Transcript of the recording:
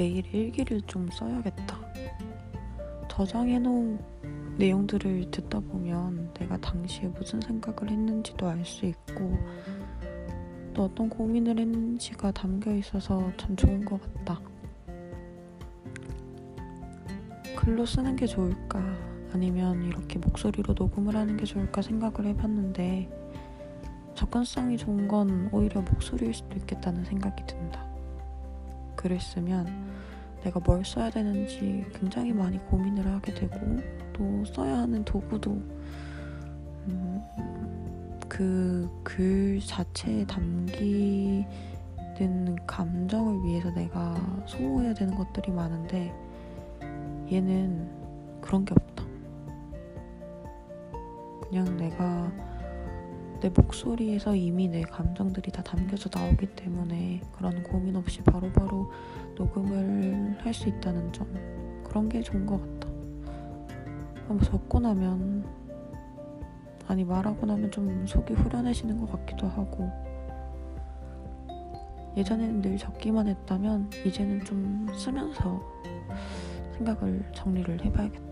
매일 일기를 좀 써야겠다. 저장해놓은 내용들을 듣다 보면 내가 당시에 무슨 생각을 했는지도 알 수 있고 또 어떤 고민을 했는지가 담겨 있어서 참 좋은 것 같다. 글로 쓰는 게 좋을까? 아니면 이렇게 목소리로 녹음을 하는 게 좋을까 생각을 해봤는데 접근성이 좋은 건 오히려 목소리일 수도 있겠다는 생각이 든다. 글을 쓰면 내가 뭘 써야 되는지 굉장히 많이 고민을 하게 되고 또 써야 하는 도구도 음, 그글 자체에 담기는 감정을 위해서 내가 소모해야 되는 것들이 많은데 얘는 그런 게 없다. 그냥 내가 내 목소리에서 이미 내 감정들이 다 담겨져 나오기 때문에 그런 고민 없이 바로바로 바로 녹음을 할 수 있다는 점 그런 게 좋은 것 같다. 한번 적고 나면 아니 말하고 나면 좀 속이 후련해지는 것 같기도 하고 예전에는 늘 적기만 했다면 이제는 좀 쓰면서 생각을 정리를 해봐야겠다.